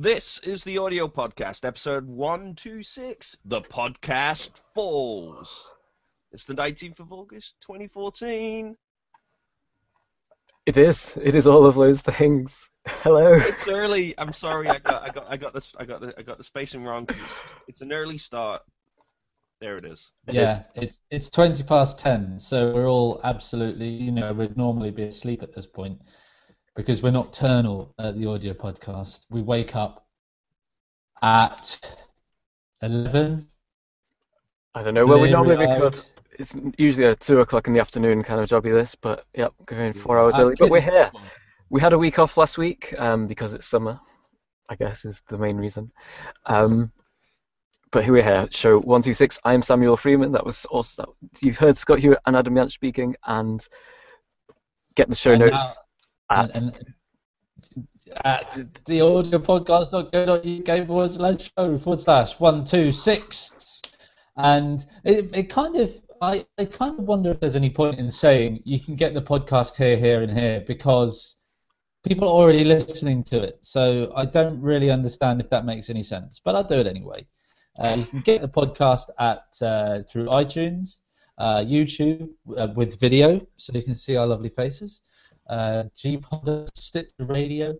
This is the audio podcast, episode 126. The podcast falls. It's the 19th of August, 2014. It is. It is all of those things. Hello. It's early. I'm sorry. I got, I got, I got this. I got the, I got the spacing wrong. It's, it's an early start. There it is. It Yeah, it's it's twenty past ten, so we're all absolutely, you know, we'd normally be asleep at this point because we're nocturnal at the audio podcast. We wake up at eleven. I don't know where we normally record. It's usually a two o'clock in the afternoon kind of jobby this, but yep, going four hours I'm early. But we're here. We had a week off last week um, because it's summer. I guess is the main reason. Um, but here we're. Show one two six. I'm Samuel Freeman. That was also you've heard Scott Hewitt and Adam Yant speaking, and get the show And notes now- and, and at the audio podcast.co.uk forward slash show forward slash one two six. And it, it kind of I, I kind of wonder if there's any point in saying you can get the podcast here, here, and here because people are already listening to it. So I don't really understand if that makes any sense, but I'll do it anyway. Uh, you can get the podcast at uh, through iTunes, uh, YouTube uh, with video, so you can see our lovely faces uh, Gpod, Stitcher Radio,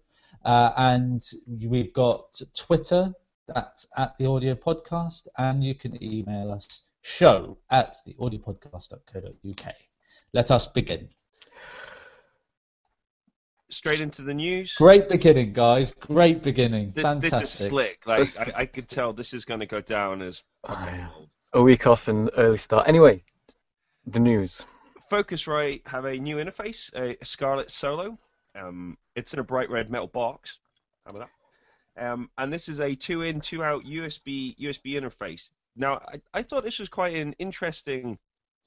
uh, and we've got Twitter, that's at the audio podcast, and you can email us show at the audiopodcast.co.uk. Let us begin. Straight into the news. Great beginning, guys. Great beginning. This, Fantastic. this is slick. Like This- I, I could tell this is going to go down as yeah. gold. a week off and early start. Anyway, the news. Focusrite have a new interface, a, Scarlett Solo. Um, it's in a bright red metal box. How about that? Um, and this is a two-in, two-out USB USB interface. Now, I, I thought this was quite an interesting,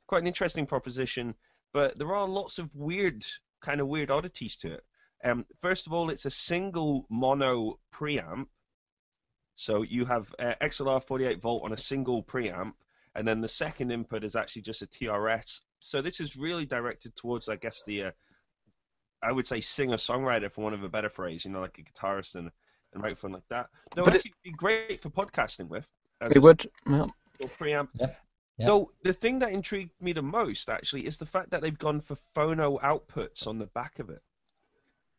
quite an interesting proposition, but there are lots of weird, kind of weird oddities to it. Um, first of all, it's a single mono preamp. So you have uh, XLR 48 volt on a single preamp, and then the second input is actually just a TRS. So this is really directed towards, I guess, the, uh, I would say, singer-songwriter, for want of a better phrase. You know, like a guitarist and a microphone like that. Though But it- actually be great for podcasting with. as It would. Well, single preamp. Yep. Yep. Though the thing that intrigued me the most, actually, is the fact that they've gone for phono outputs on the back of it.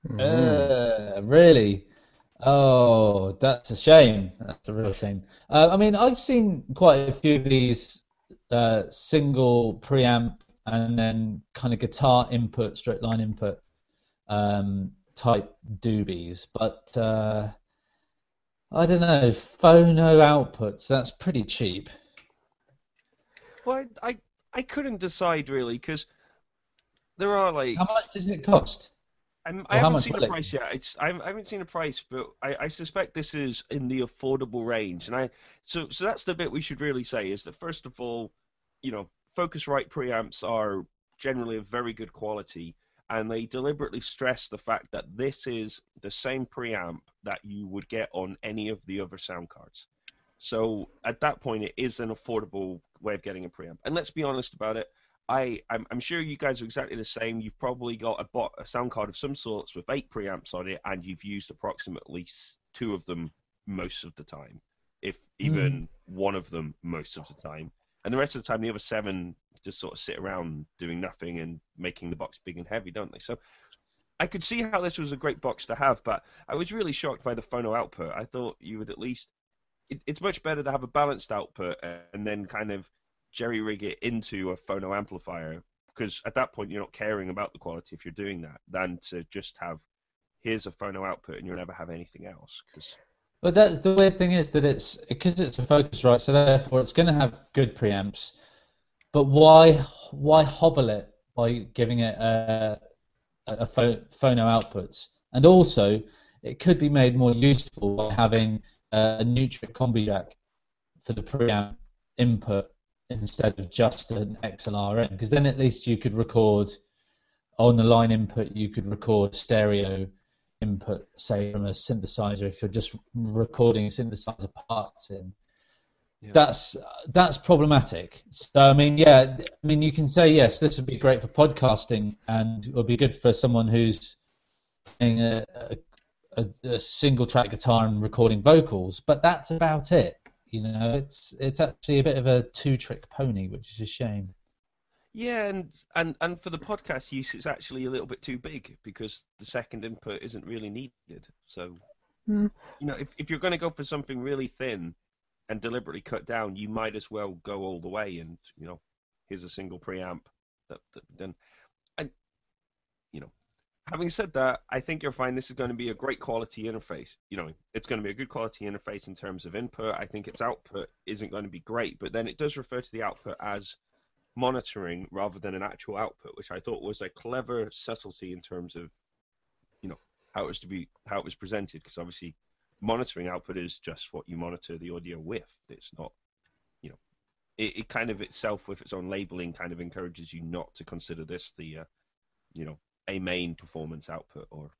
mm. Uh, really? Oh, that's a shame. That's a real shame. Uh, I mean, I've seen quite a few of these uh, single preamp and then kind of guitar input, straight line input um, type doobies, but uh, I don't know. Phono outputs, that's pretty cheap. Well, I, I, I couldn't decide really because there are like How much does it cost? I'm, I how haven't seen a it- price yet. It's I I haven't seen a price, but I, I suspect this is in the affordable range. And I so so that's the bit we should really say is that first of all, you know, Focusrite preamps are generally of very good quality, and they deliberately stress the fact that this is the same preamp that you would get on any of the other sound cards. So at that point, it is an affordable way of getting a preamp. And let's be honest about it. I, I'm, I'm sure you guys are exactly the same. You've probably got a, bot, a sound card of some sorts with eight preamps on it, and you've used approximately two of them most of the time, if even hmm. one of them most of the time. And the rest of the time, the other seven just sort of sit around doing nothing and making the box big and heavy, don't they? So I could see how this was a great box to have, but I was really shocked by the phono output. I thought you would at least. It, it's much better to have a balanced output and then kind of jerry rig it into a phono amplifier because at that point you're not caring about the quality if you're doing that than to just have here's a phono output and you'll never have anything else because But that's the weird thing is that it's because it's a Focusrite, so therefore it's going to have good preamps. But why why hobble it by giving it a, a pho- phono outputs? And also, it could be made more useful by having a Neutrik combi jack for the preamp input instead of just an XLR in, because then at least you could record on the line input. You could record stereo input, say from a synthesizer, if you're just recording synthesizer parts in. Yeah. That's that's problematic. So I mean, yeah, I mean you can say yes, this would be great for podcasting, and it would be good for someone who's playing a, a, a, a single track guitar and recording vocals, but that's about it. You know, it's it's actually a bit of a two trick pony, which is a shame. Yeah, and, and and for the podcast use, it's actually a little bit too big because the second input isn't really needed. So, Hmm. you know, if if you're going to go for something really thin and deliberately cut down, you might as well go all the way. And you know, here's a single preamp. That, that then, and you know, having said that, I think you'll find this is going to be a great quality interface. You know, it's going to be a good quality interface in terms of input. I think its output isn't going to be great, but then it does refer to the output as monitoring rather than an actual output, which I thought was a clever subtlety in terms of, you know, how it was to be how it was presented. Because obviously, monitoring output is just what you monitor the audio with. It's not, you know, it, it kind of itself with its own labeling kind of encourages you not to consider this the, uh, you know, a main performance output or.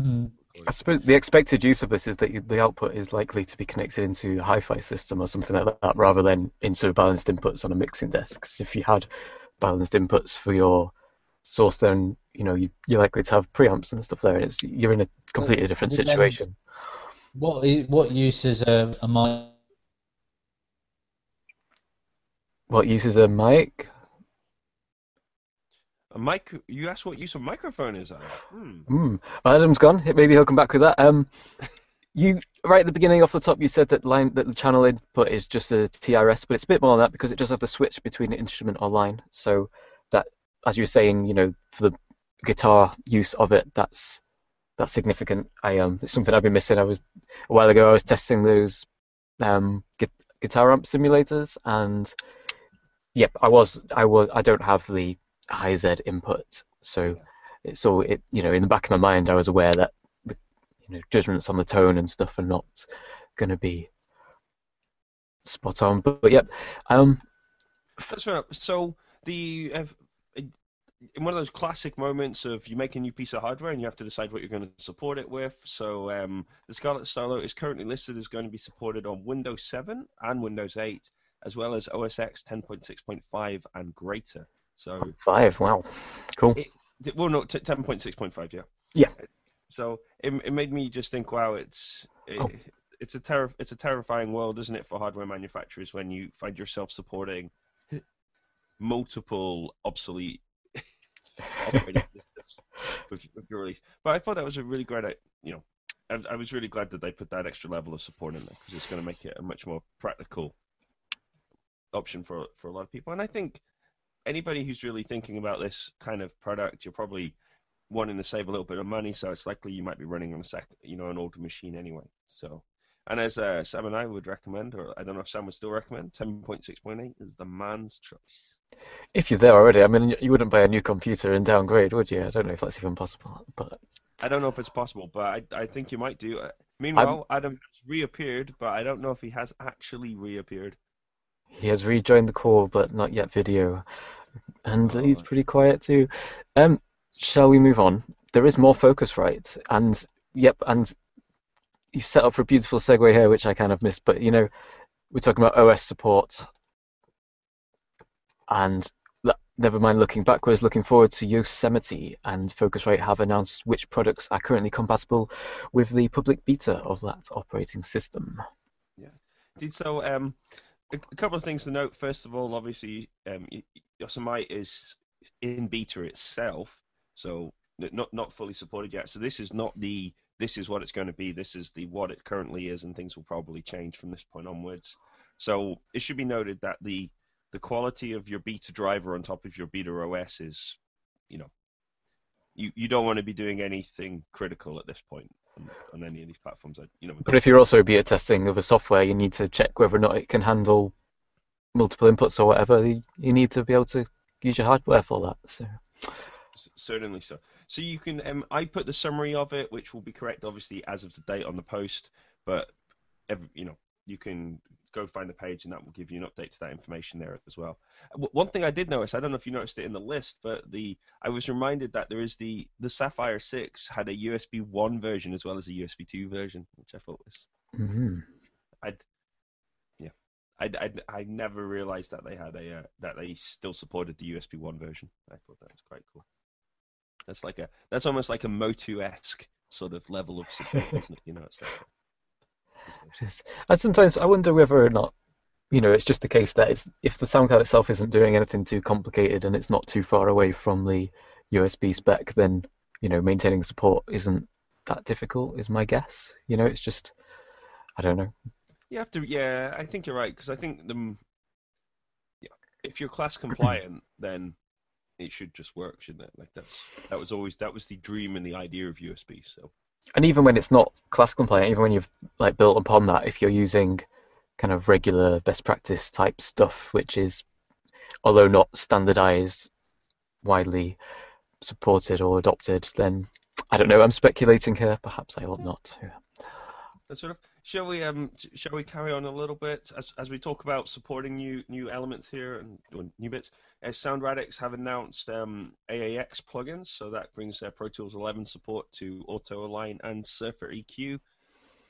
Mm. I suppose the expected use of this is that you- the output is likely to be connected into a hi-fi system or something like that, rather than into balanced inputs on a mixing desk. 'Cause if you had balanced inputs for your source, then you know you, you're likely to have preamps and stuff there, and it's you're in a completely different situation. What what use is a, a mic? What uses a mic? A mic. You asked what use of microphone is. Adam. Hmm. Hmm. Well, Adam's gone. Maybe he'll come back with that. Um, you right at the beginning, off the top, you said that line that the channel input is just a TRS, but it's a bit more than that because it does have the switch between the instrument or line. So that, as you were saying, you know, for the guitar use of it, that's that's significant. I um, it's something I've been missing. I was a while ago. I was testing those um gu- guitar amp simulators, and yep, I was I was I don't have the high Z input, so it's all it you know in the back of my mind I was aware that the you know judgments on the tone and stuff are not going to be spot on. But, but yep, um, right. So the uh, in one of those classic moments of you make a new piece of hardware and you have to decide what you're going to support it with. So um, the Scarlett Solo is currently listed as going to be supported on Windows 7 and Windows 8, as well as OS X 10.6.5 and greater. So five. Wow, cool. it- well, no, t- 10.6.5, yeah. Yeah. So it, it made me just think, wow, it's it, Oh. it's a terri- it's a terrifying world, isn't it, for hardware manufacturers when you find yourself supporting multiple obsolete operating systems with, with your release. But I thought that was a really great, uh, you know, I, I was really glad that they put that extra level of support in there because it's going to make it a much more practical option for for a lot of people. And I think anybody who's really thinking about this kind of product, you're probably wanting to save a little bit of money, so it's likely you might be running on a sec, you know, an older machine anyway. So, and as uh, Sam and I would recommend, or I don't know if Sam would still recommend, 10.6.8 is the man's choice. If you're there already, I mean, you wouldn't buy a new computer and downgrade, would you? I don't know if that's even possible, but I don't know if it's possible, but I, I think you might do. Uh, Meanwhile, Adam has reappeared, but I don't know if he has actually reappeared. He has rejoined the call, but not yet video, and Oh, he's pretty quiet too. Um, shall we move on? There is more Focusrite, and yep, and you set up for a beautiful segue here, which I kind of missed. But you know, we're talking about OS support, and never mind looking backwards, looking forward to Yosemite and Focusrite have announced which products are currently compatible with the public beta of that operating system. Yeah. Did so. Um, a, a couple of things to note. First of all, obviously, um, Yosemite is in beta itself, so not not fully supported yet. So this is not the this is what it's going to be. This is the what it currently is, and things will probably change from this point onwards. So it should be noted that the the quality of your beta driver on top of your beta OS is, you know, you, you don't want to be doing anything critical at this point on, on any of these platforms. I- You know, But if you're also beta testing of a software, you need to check whether or not it can handle multiple inputs or whatever. You you need to be able to use your hardware for that. So Certainly so. So you can, um, I put the summary of it, which will be correct, obviously, as of the date on the post. But every, you know, you can go find the page, and that will give you an update to that information there as well. One thing I did notice, I don't know if you noticed it in the list, but the I was reminded that there is the the Sapphire 6 had a USB 1 version as well as a USB 2 version, which I thought was mhm. I'd yeah, I'd, I'd I never realized that they had a uh, that they still supported the USB one version. I thought that was quite cool. That's like a that's almost like a Motu esque sort of level of support, isn't it? You know, it's like. And sometimes I wonder whether or not, you know, it's just the case that it's, if the sound card itself isn't doing anything too complicated and it's not too far away from the USB spec, then you know, maintaining support isn't that difficult. Is my guess. You know, it's just, I don't know. You have to, yeah. I think you're right because I think the, yeah, if you're class compliant, then it should just work, shouldn't it? Like that's that was always that was the dream and the idea of USB. So And even when it's not class compliant, even when you've like built upon that, if you're using kind of regular best practice type stuff, which is, although not standardized, widely supported or adopted, then I don't know. I'm speculating here. Perhaps I ought not. Yeah. that sort of. Shall we um shall we carry on a little bit as as we talk about supporting new new elements here and new bits? Uh, Sound Radix have announced um, AAX plugins, so that brings their Pro Tools 11 support to Auto Align and Surfer EQ.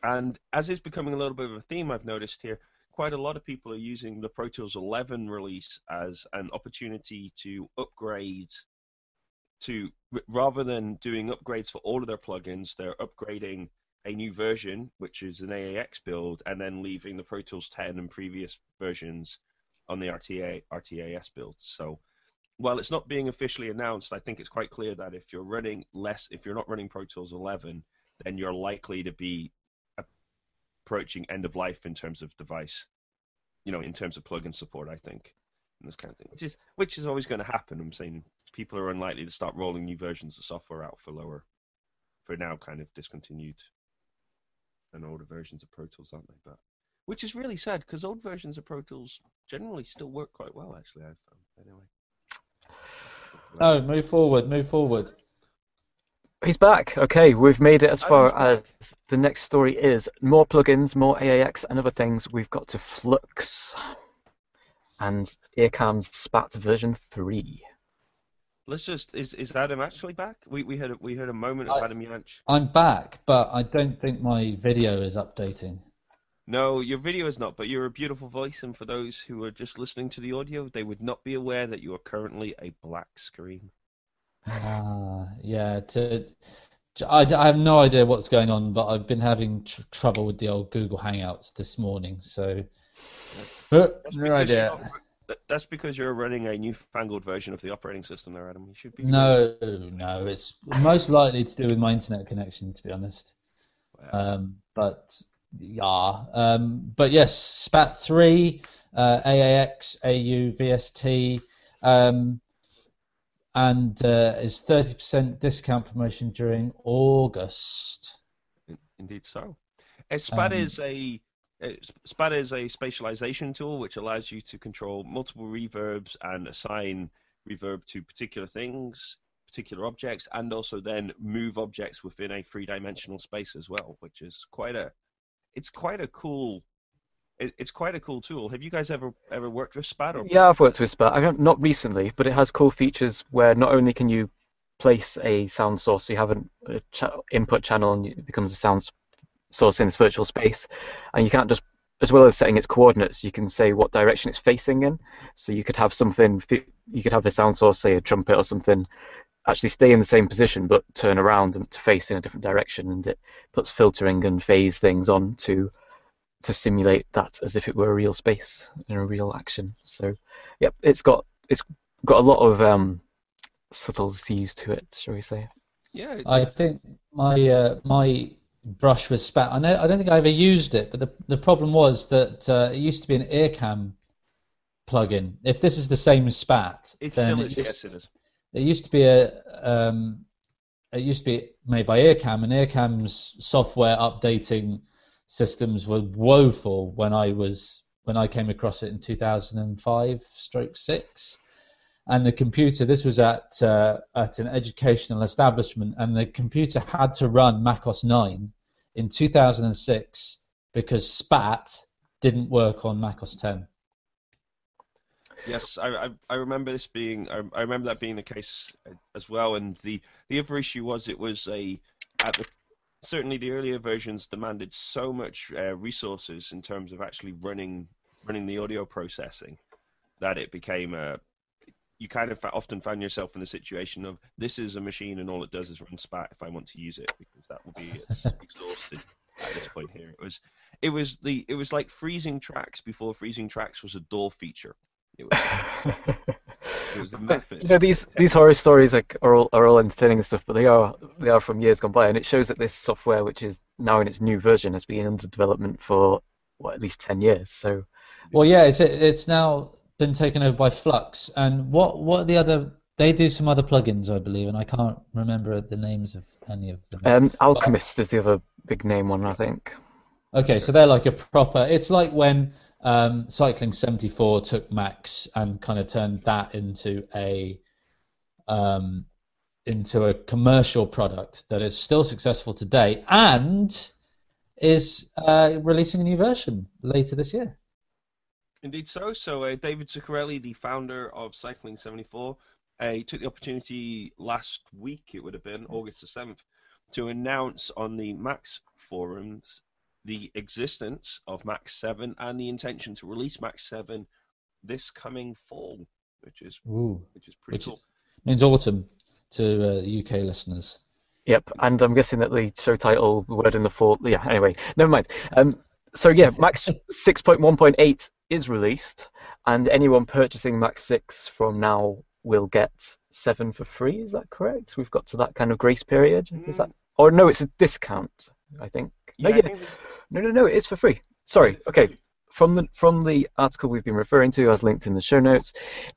And as is becoming a little bit of a theme, I've noticed here, quite a lot of people are using the Pro Tools 11 release as an opportunity to upgrade to rather than doing upgrades for all of their plugins, they're upgrading a new version, which is an AAX build, and then leaving the Pro Tools 10 and previous versions on the RTA RTAS build. So while it's not being officially announced, I think it's quite clear that if you're running less, if you're not running Pro Tools 11, then you're likely to be approaching end of life in terms of device, you know, in terms of plugin support. I think, and this kind of thing, which is which is always going to happen. I'm saying people are unlikely to start rolling new versions of software out for lower, for now kind of discontinued, and older versions of Pro Tools, aren't they? But which is really sad because old versions of Pro Tools generally still work quite well. Actually, I've found anyway. No, move forward, move forward. He's back. Okay, we've made it as Oh, far as the next story is more plugins, more AAX, and other things. We've got to Flux and IRCAM's Spat version three. Let's just is is Adam actually back? We we had a, we heard a moment of I- Adam Yanch. I'm back, but I don't think my video is updating. No, your video is not, but you're a beautiful voice, and for those who are just listening to the audio, they would not be aware that you are currently a black screen. Ah, yeah. To, to- I, I have no idea what's going on, but I've been having tr- trouble with the old Google Hangouts this morning, so That's, no that's because you're idea. not- that- that's because you're running a newfangled version of the operating system there, Adam. You should be. No, no, it's most likely to do with my internet connection, to be honest. Wow. Um, but yeah, um, but yes, SPAT three, uh, AAX, AU, VST, um, and uh, is thirty percent discount promotion during August. In- Indeed so. SPAT Um, is a SPAT is a spatialization tool which allows you to control multiple reverbs and assign reverb to particular things, particular objects, and also then move objects within a three-dimensional space as well, which is quite a it's quite a cool it, it's quite a cool tool. Have you guys ever ever worked with SPAT or Yeah, I've worked with Spat. I haven't recently, but it has cool features where not only can you place a sound source, so you have an a cha- input channel and it becomes a sound source in this virtual space, and you can't just as well as setting its coordinates, you can say what direction it's facing in. So you could have something, you could have a sound source, say a trumpet or something, actually stay in the same position but turn around and to face in a different direction, and it puts filtering and phase things on to to simulate that as if it were a real space and a real action. So, yep, it's got it's got a lot of um, subtleties to it, shall we say? yeah? I think my uh, my brush with Spat. I know I don't think I ever used it, but the the problem was that uh, it used to be an IRCAM plugin. If this is the same as Spat, it then still it Yes, it is. It used to be a um, it used to be made by IRCAM, and IRCAM's software updating systems were woeful when I was when I came across it in 2005 stroke six. And the computer, this was at uh, at an educational establishment, and the computer had to run Mac OS 9 in 2006 because SPAT didn't work on Mac OS 10. Yes, I, I, I remember this being I, I remember that being the case uh, as well. And the the other issue was it was a at the certainly the earlier versions demanded so much uh, resources in terms of actually running running the audio processing that it became a you kind of often find yourself in the situation of this is a machine and all it does is run spat if I want to use it because that will be exhausted at this point here. It was it was the it was like freezing tracks before freezing tracks was a DAW feature. It was, it was the method. You know these these horror stories are, are all are all entertaining and stuff, but they are they are from years gone by, and it shows that this software, which is now in its new version, has been under development for what at least ten years. So, well, yeah, it's it's now been taken over by Flux, and what what are the other? They do some other plugins, I believe, and I can't remember the names of any of them. Um, Alchemist but, is the other big name one, I think. Okay, so they're like a proper. It's like when um, Cycling 74 took Max and kind of turned that into a um, into a commercial product that is still successful today and is uh, releasing a new version later this year. Indeed so. So uh, David Zicarelli, the founder of Cycling 74, uh, took the opportunity last week, it would have been August the 7th, to announce on the Max forums the existence of Max 7 and the intention to release Max 7 this coming fall, which is Ooh, which is pretty which cool. Means autumn to uh, UK listeners. Yep, and I'm guessing that the show title, word in the fall. Yeah. Anyway, never mind. Um, so yeah, Max 6.1.8 is released, and anyone purchasing Max 6 from now will get 7 for free. Is that correct? We've got to that kind of grace period. Mm. Is that? Mm. Or no, it's a discount. I think. No, yeah, yeah. no, no, no. It is for free. Sorry. Okay. From the from the article we've been referring to, as linked in the show notes,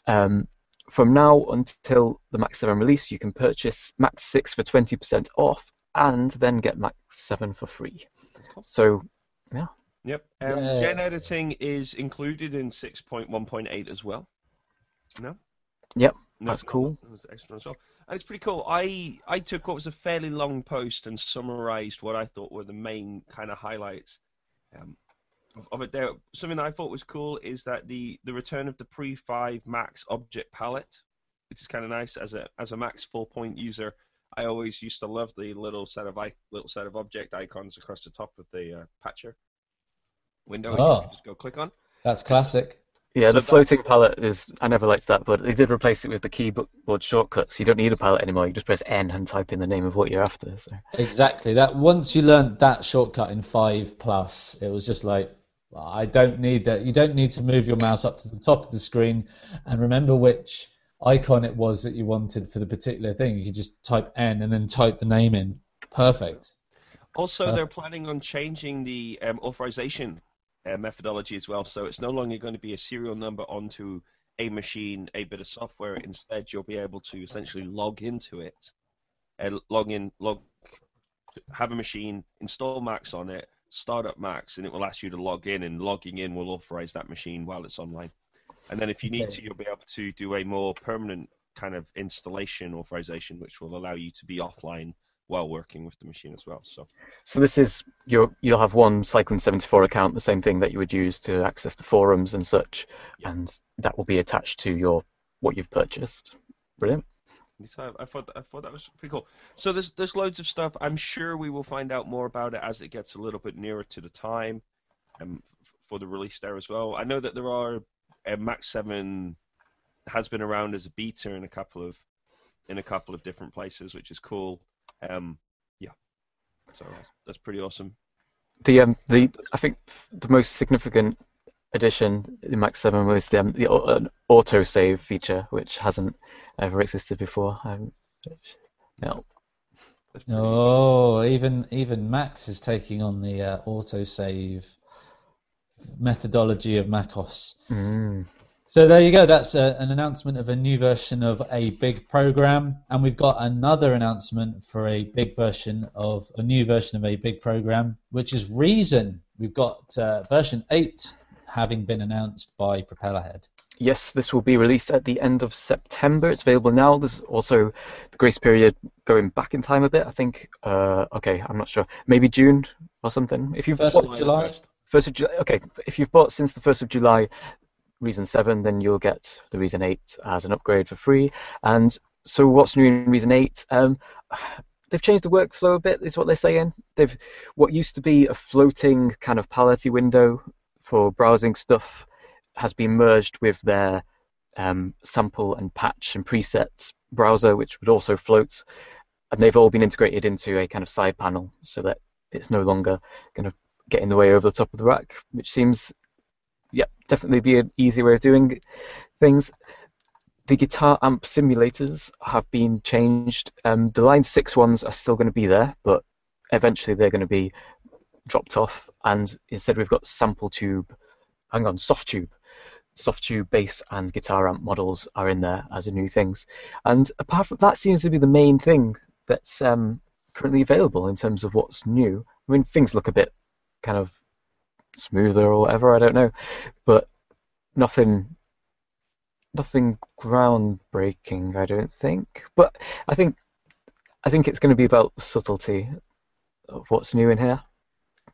um, from now until the Max 7 release, you can purchase Max 6 for 20% off, and then get Max 7 for free. So, yeah. Yep. Um, yeah. Gen editing is included in 6.1.8 as well. No. Yep. No, that's cool. That was excellent as well. And it's pretty cool. I I took what was a fairly long post and summarized what I thought were the main kind of highlights um, of, of, it. There, something that I thought was cool is that the the return of the pre 5 Max object palette, which is kind of nice as a as a Max 4.0 point user. I always used to love the little set of little set of object icons across the top of the uh, patcher window. Oh. You just go click on. That's classic. Yeah, so the floating palette is. I never liked that, but they did replace it with the keyboard shortcuts. You don't need a palette anymore. You just press N and type in the name of what you're after. So. Exactly. That once you learned that shortcut in five plus, it was just like I don't need that. You don't need to move your mouse up to the top of the screen and remember which icon it was that you wanted for the particular thing. You could just type N and then type the name in. Perfect. Also, Perfect. they're planning on changing the um, authorization uh, methodology as well. So it's no longer going to be a serial number onto a machine, a bit of software. Instead, you'll be able to essentially log into it, uh, log in, log, have a machine, install Max on it, start up Max, and it will ask you to log in, and logging in will authorize that machine while it's online. And then if you need okay. to, you'll be able to do a more permanent kind of installation authorization, which will allow you to be offline while working with the machine as well. So, so this is you you'll have one Cycling 74 account, the same thing that you would use to access the forums and such, yeah. and that will be attached to your what you've purchased. Brilliant. I thought I thought that was pretty cool. So there's there's loads of stuff. I'm sure we will find out more about it as it gets a little bit nearer to the time, um, for the release there as well. I know that there are uh, Max Seven has been around as a beta in a couple of in a couple of different places, which is cool. Um, yeah, so that's, that's pretty awesome. The um the I think the most significant addition in Max Seven was the um, the uh, auto save feature, which hasn't ever existed before. Um, no. Oh, even even Max is taking on the uh, auto save methodology of MacOS. Mm. So there you go. That's a, an announcement of a new version of a big program, and we've got another announcement for a big version of a new version of a big program, which is Reason. We've got uh, version eight having been announced by Propellerhead. Yes, this will be released at the end of September. It's available now. There's also the grace period going back in time a bit. I think. Uh, okay, I'm not sure. Maybe June or something. If you've first of July. First of July. Okay, if you've bought since the first of July, Reason 7, then you'll get the Reason 8 as an upgrade for free. And so what's new in Reason 8? Um, they've changed the workflow a bit, is what they're saying. They've what used to be a floating kind of palette window for browsing stuff has been merged with their um, sample and patch and preset browser, which would also float, and they've all been integrated into a kind of side panel so that it's no longer going to get in the way over the top of the rack, which seems, yeah, definitely be an easy way of doing things. The guitar amp simulators have been changed. Um, the Line 6 ones are still going to be there, but eventually they're going to be dropped off, and instead we've got sample tube, hang on, Softube. Soft tube bass and guitar amp models are in there as a new things. And apart from that seems to be the main thing that's um, currently available in terms of what's new. I mean, things look a bit kind of smoother or whatever. I don't know, but nothing, nothing groundbreaking. I don't think. But I think, I think it's going to be about subtlety of what's new in here.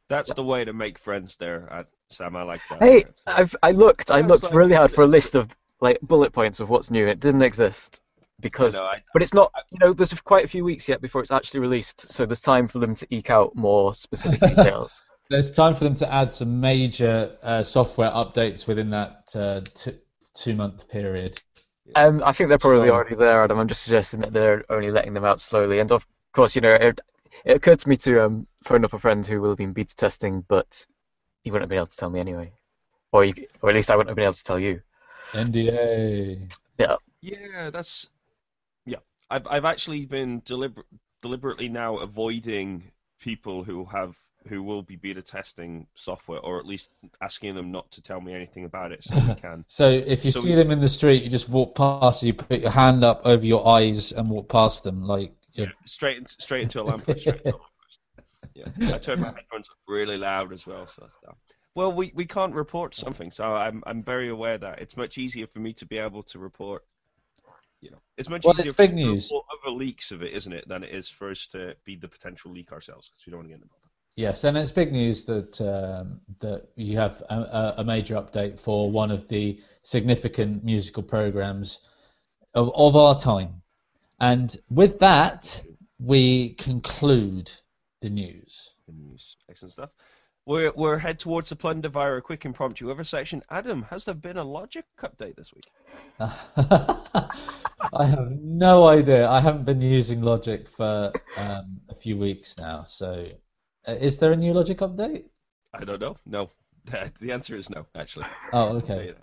That's the way to make friends there, uh, Sam. I like that. Hey, I've I looked, I That's looked like- really hard for a list of like bullet points of what's new. It didn't exist because, I know, I- but it's not. You know, there's quite a few weeks yet before it's actually released, so there's time for them to eke out more specific details. It's time for them to add some major uh, software updates within that uh, t- two month period. Um, I think they're probably So- already there, Adam. I'm just suggesting that they're only letting them out slowly. And of course, you know, it, it occurred to me to um, phone up a friend who will have been beta testing, but he wouldn't have been able to tell me anyway, or you, or at least I wouldn't have been able to tell you. NDA. Yeah, Yeah, that's yeah. I've I've actually been deliber- deliberately now avoiding people who have who will be beta testing software, or at least asking them not to tell me anything about it, so we can. So if you So see we- them in the street, you just walk past, you put your hand up over your eyes and walk past them like you're Straight in, straight into a lamppost. Straight into a lamppost. Yeah, I turned my headphones up really loud as well. So. Well, we, we can't report something, so I'm I'm very aware that it's much easier for me to be able to report. You know, it's much Well, easier it's for big me to news. report other leaks of it, isn't it, than it is for us to be the potential leak ourselves because we don't want to get involved. Yes, and it's big news that um, that you have a, a- major update for one of the significant musical programs of, of our time. And with that, we conclude the news. the news. Excellent stuff. We're we're head towards the plunder via a quick impromptu over section. Adam, has there been a logic update this week? I have no idea. I haven't been using Logic for um, a few weeks now. So, uh, is there a new Logic update? I don't know. No, the answer is no. Actually, Oh, okay.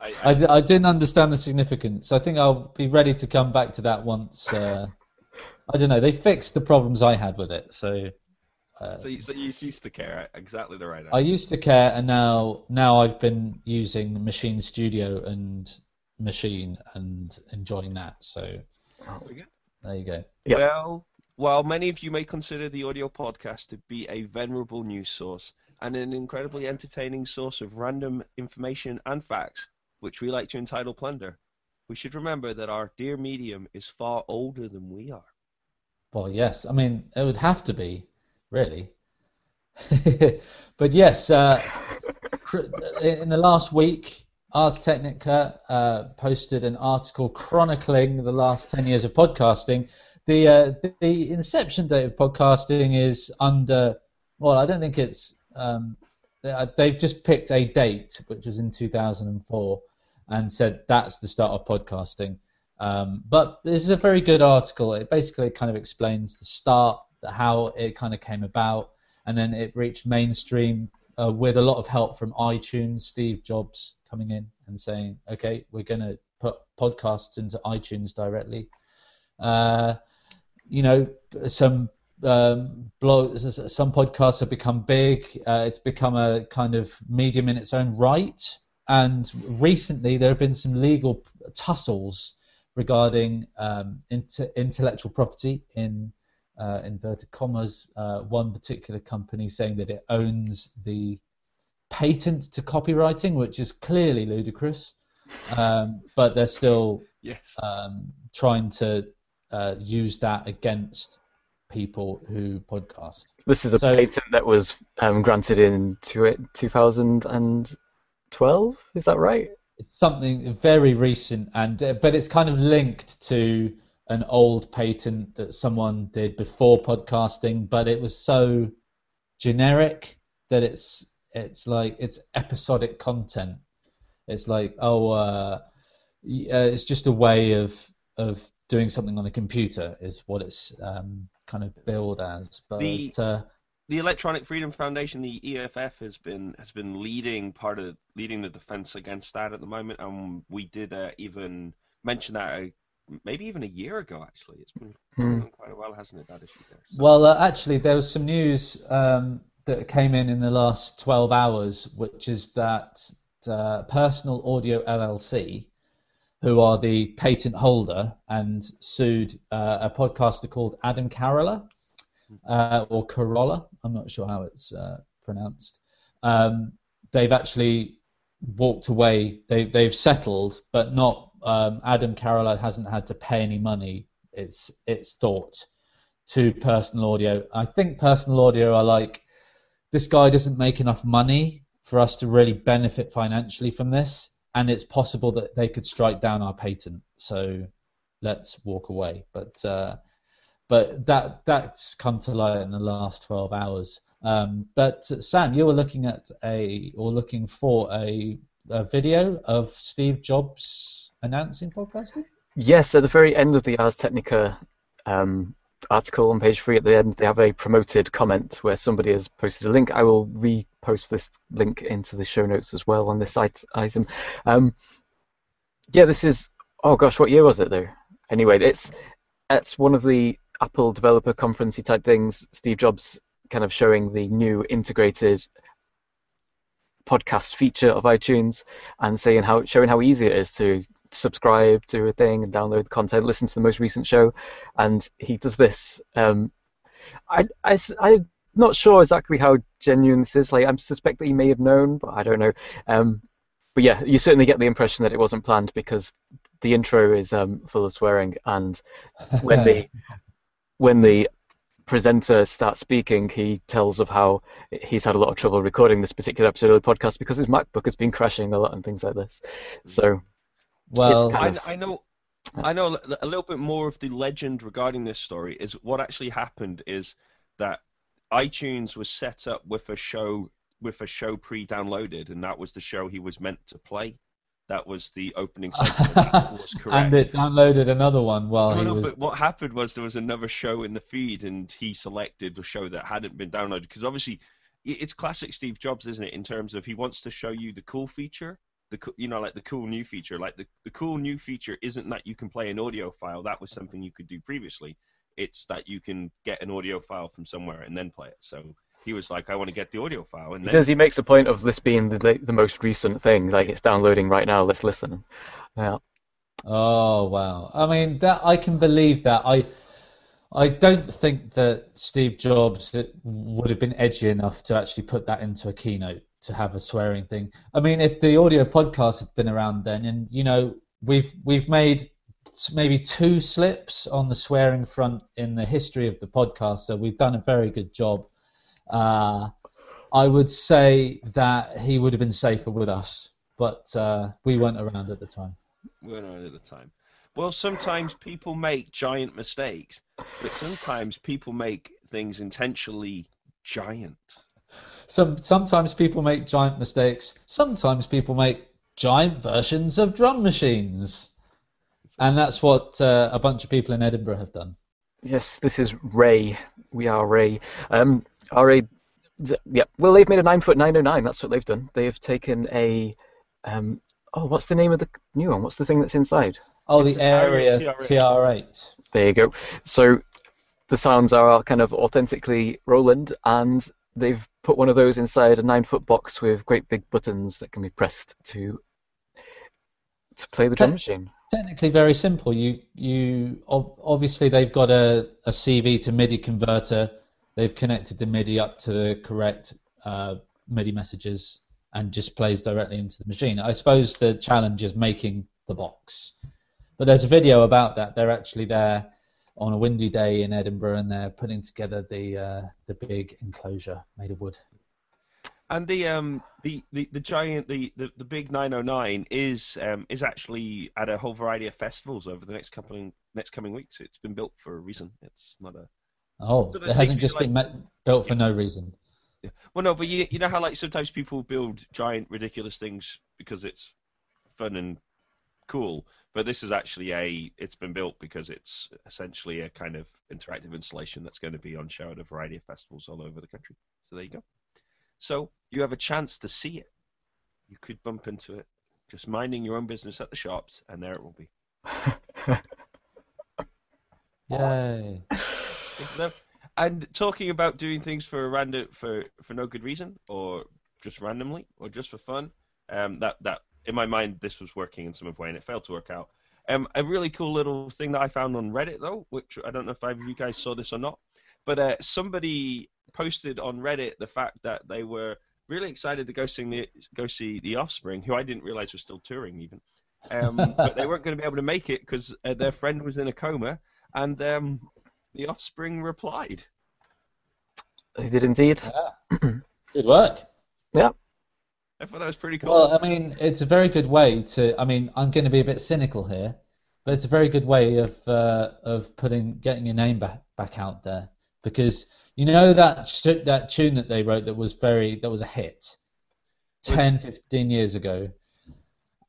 I, I, di- I didn't understand the significance. I think I'll be ready to come back to that once. Uh, I don't know. They fixed the problems I had with it, so uh, so, you, so you ceased to care. Exactly the right I used to care, and now now I've been using Maschine Studio and Maschine and enjoying that. So Very good. there you go. Yep. Well, while many of you may consider the audio podcast to be a venerable news source and an incredibly entertaining source of random information and facts, which we like to entitle plunder, we should remember that our dear medium is far older than we are. Well, yes. I mean, it would have to be, really. but yes, uh, in the last week, Ars Technica uh, posted an article chronicling the last 10 years of podcasting. The, uh, the inception date of podcasting is under, well, I don't think it's, um, they- they've just picked a date, which was in 2004, and said that's the start of podcasting. Um, but this is a very good article. It basically kind of explains the start, how it kind of came about, and then it reached mainstream uh, with a lot of help from iTunes. Steve Jobs coming in and saying, "Okay, we're going to put podcasts into iTunes directly." Uh, you know, some um, blog, some podcasts have become big. Uh, it's become a kind of medium in its own right. And recently, there have been some legal tussles regarding um, inte- intellectual property in uh, inverted commas. Uh, one particular company saying that it owns the patent to copywriting, which is clearly ludicrous. Um, but they're still Yes. um, trying to uh, use that against people who podcast. This is a So- patent that was um, granted in two, 2012. Is that right? It's something very recent, and uh, but it's kind of linked to an old patent that someone did before podcasting, but it was so generic that it's it's like it's episodic content. It's like oh, uh, uh, it's just a way of of doing something on a computer is what it's um, kind of billed as. But The- uh, the Electronic Freedom Foundation, the EFF, has been has been leading part of leading the defense against that at the moment, and we did uh, even mention that uh, maybe even a year ago. Actually, it's been Hmm. going quite a while, hasn't it? That issue there. So- Well, uh, actually, there was some news um, that came in in the last 12 hours, which is that uh, Personal Audio LLC, who are the patent holder and sued uh, a podcaster called Adam Carolla, uh, or Carolla, I'm not sure how it's uh, pronounced. Um, they've actually walked away. They, they've settled, but not. Um, Adam Carolla hasn't had to pay any money. It's it's thought to personal audio. I think personal audio are like, this guy doesn't make enough money for us to really benefit financially from this, and it's possible that they could strike down our patent. So let's walk away. But uh, but that that's come to light in the last 12 hours. Um, but Sam, you were looking at a or looking for a, a video of Steve Jobs announcing podcasting. Yes, at the very end of the Ars Technica um, article on page three, at the end, they have a promoted comment where somebody has posted a link. I will repost this link into the show notes as well on this item. Um, yeah, this is. Oh gosh, what year was it though? Anyway, it's it's one of the Apple developer conferencey type things. Steve Jobs kind of showing the new integrated podcast feature of iTunes and saying how showing how easy it is to subscribe to a thing and download content, listen to the most recent show, and he does this. Um, I, I, am not sure exactly how genuine this is. Like, I suspect that he may have known, but I don't know. Um, but yeah, you certainly get the impression that it wasn't planned because the intro is um, full of swearing, and when the when the presenter starts speaking, he tells of how he's had a lot of trouble recording this particular episode of the podcast because his MacBook has been crashing a lot and things like this. So well, It's kind of- I, I know, I know a a little bit more of the legend regarding this story. Is what actually happened is that iTunes was set up with a show with a show pre-downloaded, and that was the show he was meant to play. That was the opening segment. that was correct. and it downloaded another one while No, he no, was. but what happened was there was another show in the feed, and he selected a show that hadn't been downloaded because obviously it's classic Steve Jobs, isn't it? In terms of he wants to show you the cool feature, the you know like the cool new feature. Like the the cool new feature isn't that you can play an audio file. That was something you could do previously. It's that you can get an audio file from somewhere and then play it. So he was like, I want to get the audio file, and He then does. He makes a point of this being the la- the most recent thing. Like it's downloading right now. Let's listen. Yeah. Oh wow! I mean, that I can believe that. I I don't think that Steve Jobs would have been edgy enough to actually put that into a keynote to have a swearing thing. I mean, if the audio podcast had been around then, and you know, we've we've made maybe two slips on the swearing front in the history of the podcast, so we've done a very good job. Uh, I would say that he would have been safer with us, but uh, we weren't around at the time. we weren't around at the time. Well, sometimes people make giant mistakes, but sometimes people make things intentionally giant. Some sometimes people make giant mistakes. Sometimes people make giant versions of drum machines, and that's what uh, a bunch of people in Edinburgh have done. Yes, this is Ray. We are Ray. Um, RA. Yeah. Well, they've made a nine foot nine oh nine. That's what they've done. They have taken a. Um, oh, what's the name of the new one? What's the thing that's inside? Oh, It's the Aira Aira TR8. TR8. There you go. So the sounds are kind of authentically Roland, and they've put one of those inside a nine foot box with great big buttons that can be pressed to to play the drum Okay. machine. Technically, very simple. You you ob- obviously they've got a, a CV to MIDI converter. They've connected the MIDI up to the correct uh, MIDI messages and just plays directly into the machine. I suppose the challenge is making the box. But there's a video about that. They're actually there on a windy day in Edinburgh and they're putting together the uh, the big enclosure made of wood. And the um the, the, the giant the, the, the big 909 is um is actually at a whole variety of festivals over the next couple next coming weeks. It's been built for a reason. It's not a Oh, So it hasn't just me been ma- built for no reason. well no, but you you know how like sometimes people build giant ridiculous things because it's fun and cool. But this is actually a it's been built because it's essentially a kind of interactive installation that's going to be on show at a variety of festivals all over the country. So there you go. So you have a chance to see it. You could bump into it, just minding your own business at the shops, and there it will be. Yay. And talking about doing things for random for for no good reason, or just randomly, or just for fun, um, that that in my mind this was working in some way, and it failed to work out. Um, a really cool little thing that I found on Reddit though, which I don't know if either of you guys saw this or not, but uh, somebody posted on Reddit the fact that they were really excited to go sing the go see the Offspring, who I didn't realize was still touring even. Um, but they weren't going to be able to make it because uh, their friend was in a coma, and um, the Offspring replied. They did indeed. Yeah. Good work. I thought that was pretty cool. Well, I mean, it's a very good way to. I mean, I'm going to be a bit cynical here, but it's a very good way of uh, of putting getting your name back back out there because you know that sh- that tune that they wrote that was very that was a hit 10, 15 years ago,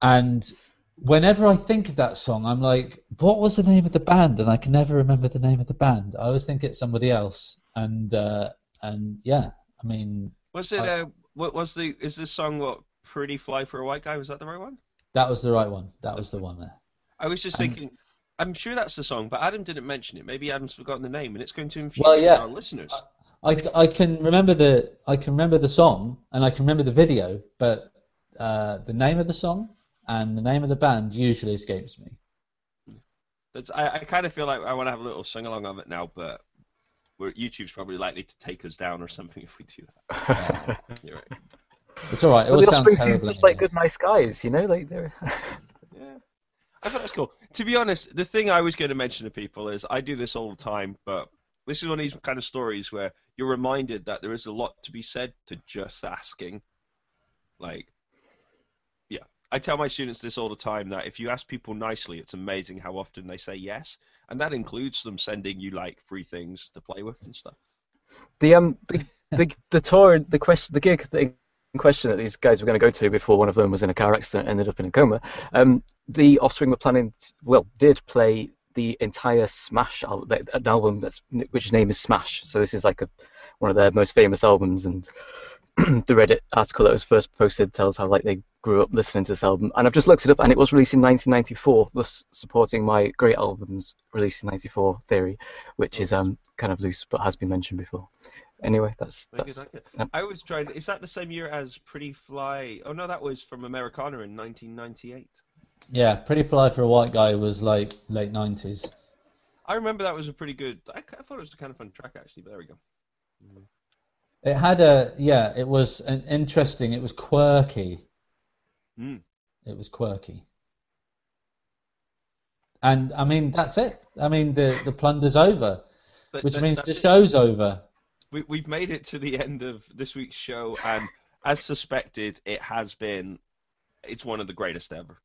and whenever I think of that song, I'm like, what was the name of the band? And I can never remember the name of the band. I always think it's somebody else, and uh, and yeah, I mean, was it? I- Uh, what was the? Is this song what? Pretty Fly for a White Guy? Was that the right one? that was the right one. That was the one there. I was just Um, thinking. I'm sure that's the song, but Adam didn't mention it. Maybe Adam's forgotten the name, and it's going to infuriate Well, yeah. our listeners. I, I can remember the I can remember the song and I can remember the video, but uh, the name of the song and the name of the band usually escapes me. That's, I, I kind of feel like I want to have a little sing along of it now, but we're, YouTube's probably likely to take us down or something if we do that. You're right. It's all right. It well, will the sound Offspring seem just like good, nice guys, you know. Like they're. Yeah. I thought that was cool. To be honest, the thing I was going to mention to people is I do this all the time, but this is one of these kind of stories where you're reminded that there is a lot to be said to just asking. Like, yeah. I tell my students this all the time that if you ask people nicely, it's amazing how often they say yes. And that includes them sending you like free things to play with and stuff. The um the the, the tour the question the gig in question that these guys were going to go to before one of them was in a car accident and ended up in a coma. Um, the Offspring were planning to, well did play the entire Smash album, an album that's which name is Smash. So this is like a one of their most famous albums and. the Reddit article that was first posted tells how like they grew up listening to this album, and I've just looked it up, and it was released in 1994, thus supporting my great albums released in '94 theory, which is um kind of loose but has been mentioned before. Anyway, that's Very good, that's like it. yep. I was trying. Is that the same year as Pretty Fly? Oh no, that was from Americana in 1998. Yeah, Pretty Fly for a White Guy was like late nineties. I remember that was a pretty good. I, I thought it was a kind of fun track actually. But there we go. It had a yeah. It was an interesting. It was quirky. Mm. It was quirky. And I mean that's it. I mean the the plunder's over, But which that- means that's the it. show's over. We, we've made it to the end of this week's show, and as suspected, it has been. It's one of the greatest ever.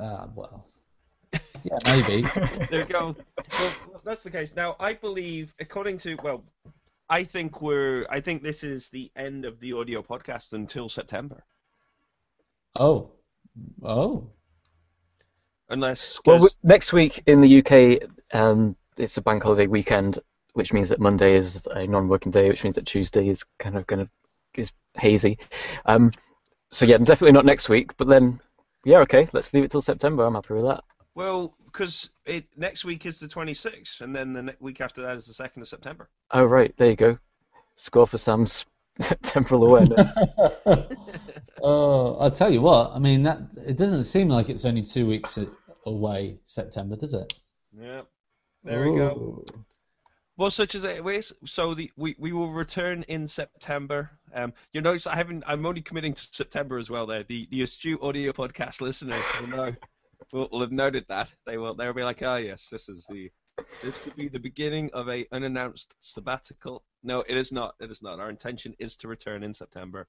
Uh, well, yeah, maybe. There we go. Well, that's the case. Now, I believe, according to well, I think we're. I think this is the end of the audio podcast until September, Oh, oh. unless. Well, 'cause- w- next week in the UK, um, it's a bank holiday weekend, which means that Monday is a non-working day, which means that Tuesday is kind of going to is hazy. Um, so yeah, definitely not next week. But then, yeah, okay, let's leave it till September. I'm happy with that. Well, because it next week is the 26th, and then the ne- week after that is the 2nd of September. Oh right, there you go. Score for Sam's temporal awareness. oh, I'll tell you what. I mean, that it doesn't seem like it's only two weeks away, September, does it? Yeah. There we go. Well, such as it is, so the we, we will return in September. Um, you notice I haven't. I'm only committing to September as well. There, the the astute audio podcast listeners will know, will, will have noted that. They will. They'll be like, oh yes, this is the. This could be the beginning of a unannounced sabbatical. No, it is not. It is not. Our intention is to return in September.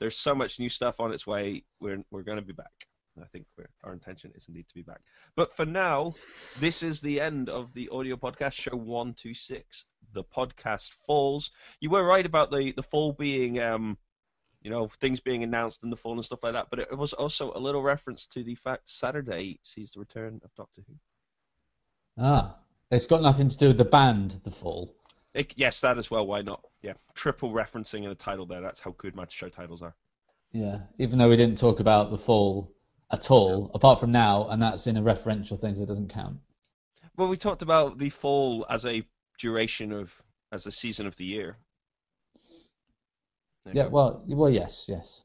There's so much new stuff on its way. We're we're going to be back. I think our intention is indeed to be back. But for now, this is the end of the audio podcast show 126 the podcast falls you were right about the the fall being um you know, things being announced in the fall and stuff like that. But it was also a little reference to the fact Saturday sees the return of Doctor Who. Ah, it's got nothing to do with the band, The Fall. It, yes, that as well. Why not? Yeah, triple referencing in the title there. That's how good my show titles are. Yeah, even though we didn't talk about The Fall at all, apart from now, and that's in a referential thing, so it doesn't count. Well, we talked about the fall as a duration of as a season of the year. There Yeah, well, well, yes, yes.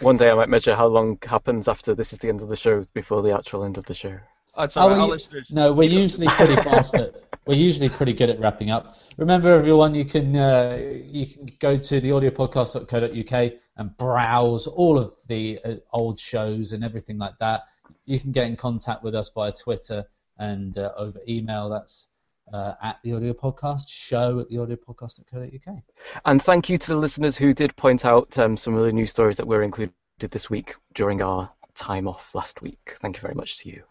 One day I might measure how long happens after this is the end of the show before the actual end of the show. Oh, it's Oh, all right. you- No, we're usually pretty fast at. We're usually pretty good at wrapping up. Remember, everyone, you can uh, you can go to theaudiopodcast.co.uk and browse all of the uh, old shows and everything like that. You can get in contact with us via Twitter and uh, over email. That's uh, at the Audio Podcast Show at the audio theaudiopodcast.co.uk. And thank you to the listeners who did point out um, some of the news stories that were included this week during our time off last week. Thank you very much to you.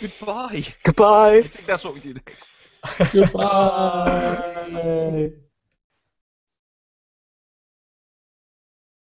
Goodbye. Goodbye. I think that's what we do next. Goodbye.